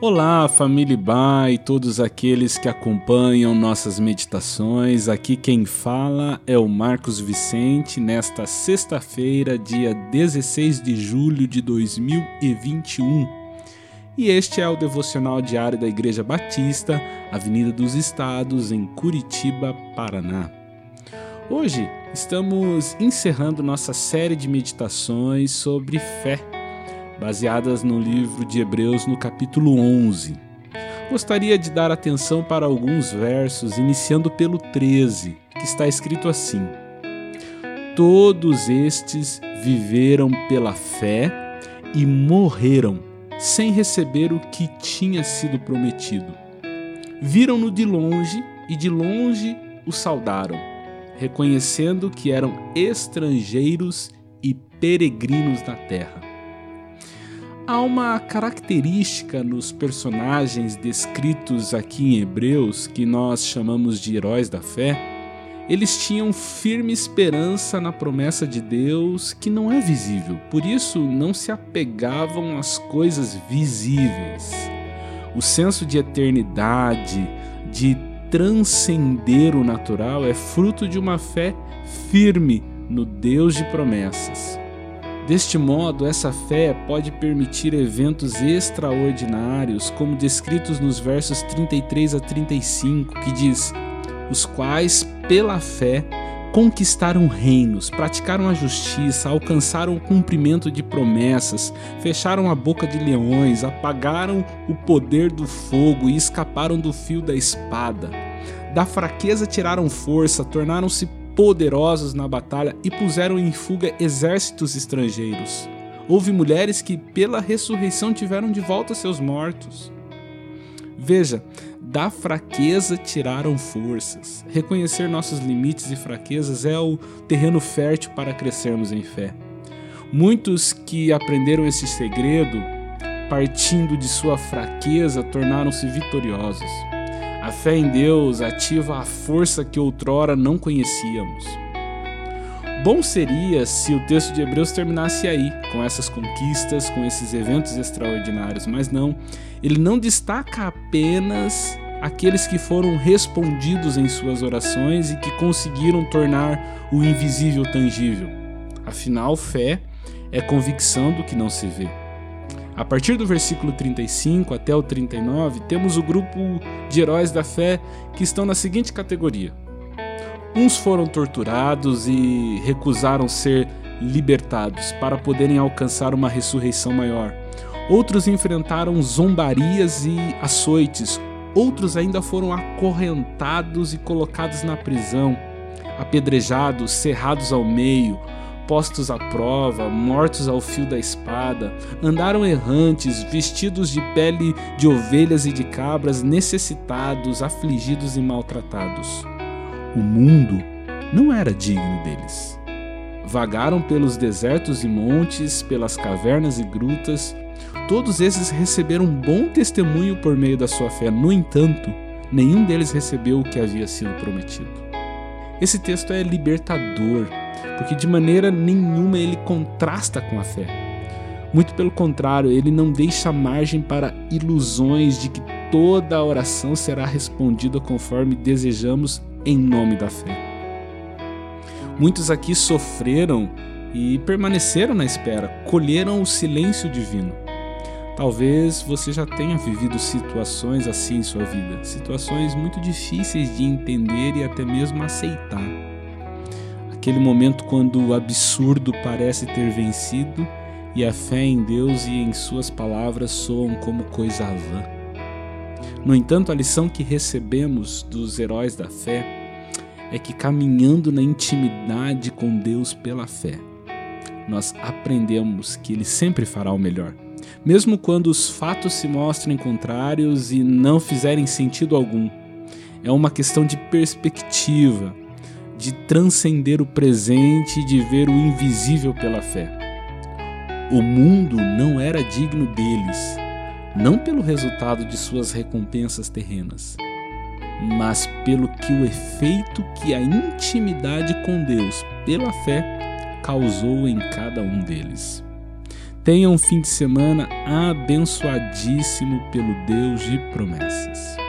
Olá, família Ba e todos aqueles que acompanham nossas meditações. Aqui quem fala é o Marcos Vicente nesta sexta-feira, dia 16 de julho de 2021. E este é o devocional diário da Igreja Batista, Avenida dos Estados, em Curitiba, Paraná. Hoje estamos encerrando nossa série de meditações sobre fé baseadas no livro de Hebreus, no capítulo 11. Gostaria de dar atenção para alguns versos, iniciando pelo 13, que está escrito assim: Todos estes viveram pela fé e morreram sem receber o que tinha sido prometido. Viram-no de longe e de longe o saudaram, reconhecendo que eram estrangeiros e peregrinos na terra. Há uma característica nos personagens descritos aqui em Hebreus que nós chamamos de heróis da fé. Eles tinham firme esperança na promessa de Deus que não é visível, por isso não se apegavam às coisas visíveis. O senso de eternidade, de transcender o natural, é fruto de uma fé firme no Deus de promessas. Deste modo, essa fé pode permitir eventos extraordinários, como descritos nos versos 33 a 35, que diz: Os quais, pela fé, conquistaram reinos, praticaram a justiça, alcançaram o cumprimento de promessas, fecharam a boca de leões, apagaram o poder do fogo e escaparam do fio da espada. Da fraqueza tiraram força, tornaram-se poderosos na batalha e puseram em fuga exércitos estrangeiros. Houve mulheres que, pela ressurreição, tiveram de volta seus mortos. Veja, da fraqueza tiraram forças. Reconhecer nossos limites e fraquezas é o terreno fértil para crescermos em fé. Muitos que aprenderam esse segredo, partindo de sua fraqueza, tornaram-se vitoriosos. A fé em Deus ativa a força que outrora não conhecíamos. Bom seria se o texto de Hebreus terminasse aí, com essas conquistas, com esses eventos extraordinários, mas não. Ele não destaca apenas aqueles que foram respondidos em suas orações e que conseguiram tornar o invisível tangível. Afinal, fé é convicção do que não se vê. A partir do versículo 35 até o 39, temos o grupo de heróis da fé que estão na seguinte categoria: uns foram torturados e recusaram ser libertados para poderem alcançar uma ressurreição maior. Outros enfrentaram zombarias e açoites. Outros ainda foram acorrentados e colocados na prisão, apedrejados, cerrados ao meio, postos à prova, mortos ao fio da espada, andaram errantes, vestidos de pele de ovelhas e de cabras, necessitados, afligidos e maltratados. O mundo não era digno deles. Vagaram pelos desertos e montes, pelas cavernas e grutas. Todos esses receberam um bom testemunho por meio da sua fé. No entanto, nenhum deles recebeu o que havia sido prometido. Esse texto é libertador porque de maneira nenhuma ele contrasta com a fé. Muito pelo contrário, ele não deixa margem para ilusões de que toda a oração será respondida conforme desejamos em nome da fé. Muitos aqui sofreram e permaneceram na espera, colheram o silêncio divino. Talvez você já tenha vivido situações assim em sua vida, situações muito difíceis de entender e até mesmo aceitar aquele momento quando o absurdo parece ter vencido e a fé em Deus e em Suas palavras soam como coisa vã. No entanto, a lição que recebemos dos heróis da fé é que caminhando na intimidade com Deus pela fé, nós aprendemos que Ele sempre fará o melhor. Mesmo quando os fatos se mostrem contrários e não fizerem sentido algum, é uma questão de perspectiva de transcender o presente e de ver o invisível pela fé. O mundo não era digno deles, não pelo resultado de suas recompensas terrenas, mas pelo que o efeito que a intimidade com Deus pela fé causou em cada um deles. Tenha um fim de semana abençoadíssimo pelo Deus de promessas.